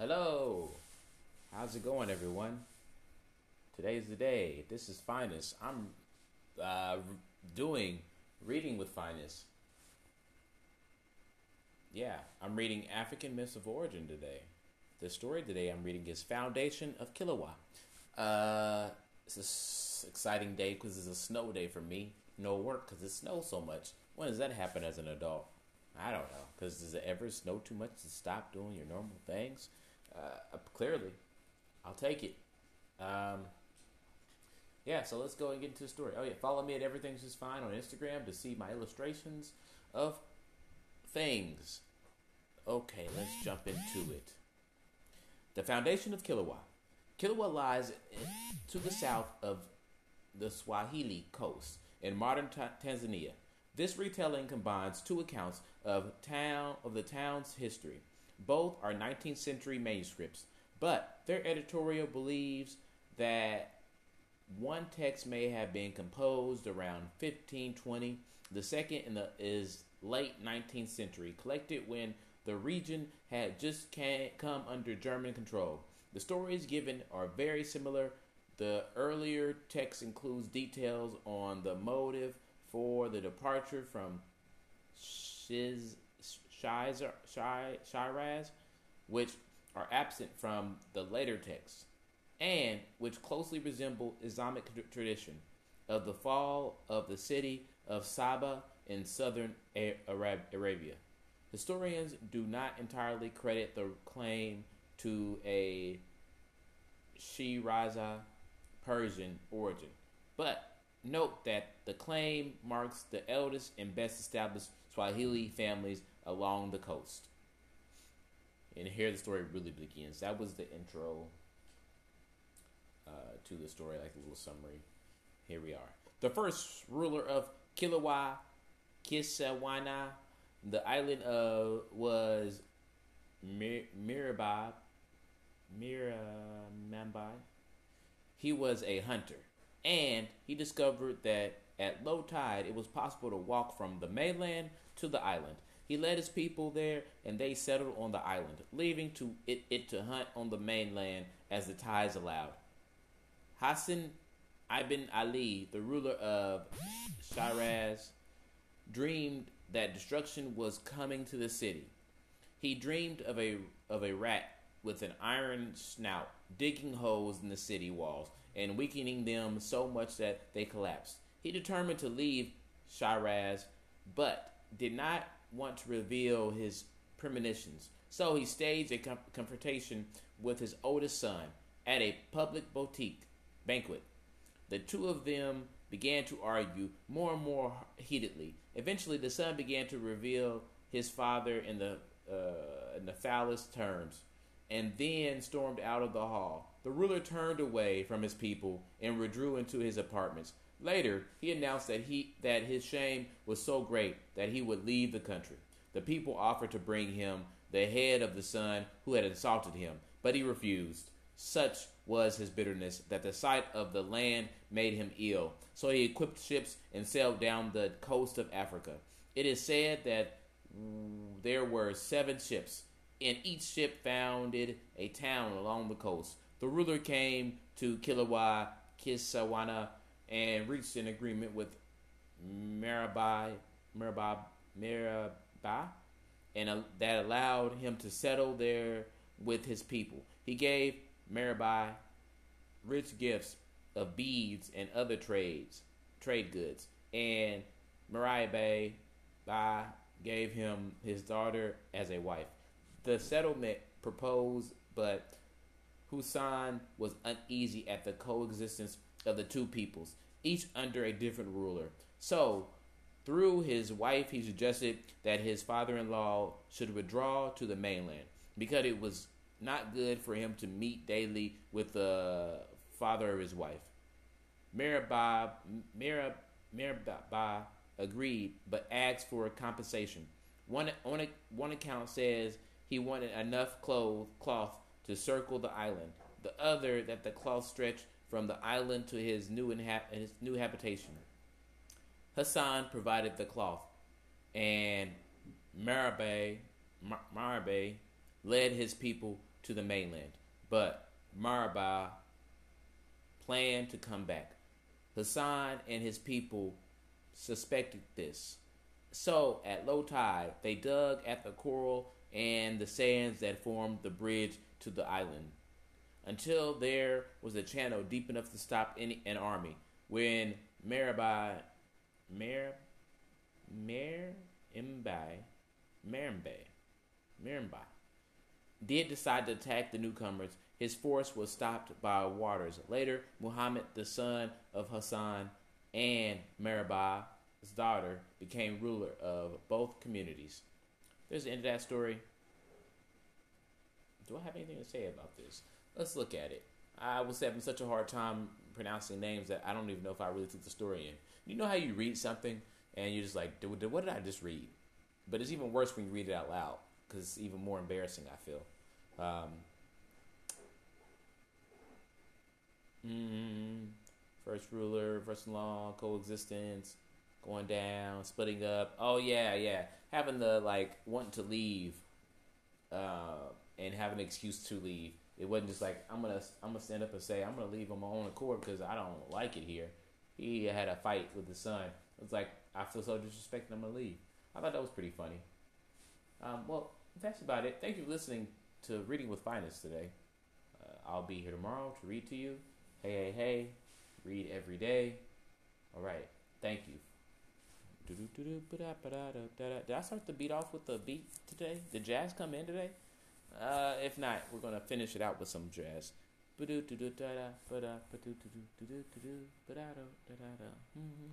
Hello. How's it going, everyone? Today's the day. This is Phines. I'm uh, doing Reading with Phines. Yeah, I'm reading African Myths of Origin today. The story today I'm reading is Foundation of Kiliwa. Uh, it's an exciting day because it's a snow day for me. No work because it snows so much. When does that happen as an adult? I don't know. Because does it ever snow too much to stop doing your normal things? Uh, clearly, I'll take it. Um, yeah, so let's go and get into the story. Oh yeah, follow me at Everything's Just Fine on Instagram to see my illustrations of things. Okay, let's jump into it. The foundation of Kiliwa. Kiliwa lies to the south of the Swahili coast in modern Tanzania. This retelling combines two accounts of town of the town's history. Both are 19th century manuscripts, but their editorial believes that one text may have been composed around 1520. The second in the, is late 19th century, collected when the region had just come under German control. The stories given are very similar. The earlier text includes details on the motive for the departure from Shiz, Shiraz, which are absent from the later texts, and which closely resemble Islamic tradition of the fall of the city of Saba in southern Arabia. Historians do not entirely credit the claim to a Shiraza Persian origin, but note that the claim marks the eldest and best established Swahili families along the coast. And here the story really begins. That was the intro uh, to the story, like a little summary. Here we are. The first ruler of Kiliwa, Kisawana, the island of was Mir- Mirabab, Miramambai. He was a hunter, and he discovered that at low tide it was possible to walk from the mainland to the island. He led his people there, and they settled on the island, leaving to it, it to hunt on the mainland as the tides allowed. Hassan ibn Ali, the ruler of Shiraz, dreamed that destruction was coming to the city. He dreamed of a of a rat with an iron snout digging holes in the city walls and weakening them so much that they collapsed. He determined to leave Shiraz, but did not want to reveal his premonitions, so he staged a confrontation with his oldest son at a public boutique banquet. The two of them began to argue more and more heatedly. Eventually, the son began to reveal his father in the uh, terms, and then stormed out of the hall. The ruler turned away from his people and withdrew into his apartments. Later, he announced that he that his shame was so great that he would leave the country. The people offered to bring him the head of the son who had insulted him, but he refused. Such was his bitterness that the sight of the land made him ill. So he equipped ships and sailed down the coast of Africa. It is said that there were seven ships, and each ship founded a town along the coast. The ruler came to Kiliwa, Kisawana, and reached an agreement with Mirabai, Mirabai, Mirabai, and uh, that allowed him to settle there with his people. He gave Mirabai rich gifts of beads and other trades, trade goods, and Mirabai gave him his daughter as a wife. The settlement proposed, but Hussein was uneasy at the coexistence of the two peoples, each under a different ruler. So, through his wife, he suggested that his father in law should withdraw to the mainland because it was not good for him to meet daily with the father of his wife. Mirabab, Mirab, Mirabab agreed, but asked for compensation. One, on a, one account says he wanted enough cloth, to circle the island. The other that the cloth stretched from the island to his new, inha- his new habitation. Hassan provided the cloth, and Marabe Marbe led his people to the mainland, but Maraba planned to come back. Hassan and his people suspected this. So, at low tide, they dug at the coral and the sands that formed the bridge to the island until there was a channel deep enough to stop any, an army. When Marabai, Mer, Mer, Mbai, Merimbe, Merimbai did decide to attack the newcomers, his force was stopped by waters. Later, Muhammad, the son of Hassan and Marabah's daughter, became ruler of both communities. There's the end of that story. Do I have anything to say about this? Let's look at it. I was having such a hard time pronouncing names that I don't even know if I really took the story in. You know how you read something and you're just like, what did I just read? But it's even worse when you read it out loud because it's even more embarrassing, I feel. Um, mm, first ruler, first law, coexistence, going down, splitting up. Oh yeah, yeah. Having the like wanting to leave, uh, and have an excuse to leave. It wasn't just like I'm gonna I'm gonna stand up and say I'm gonna leave on my own accord because I don't like it here. He had a fight with his son. It's like I feel so disrespected. I'm gonna leave. I thought that was pretty funny. Um, well, that's about it. Thank you for listening to Reading with Phines today. Uh, I'll be here tomorrow to read to you. Hey, hey, hey. Read every day. All right. Thank you. Did I start the beat off with the beat today? Did jazz come in today? Uh, if not, we're gonna finish it out with some jazz.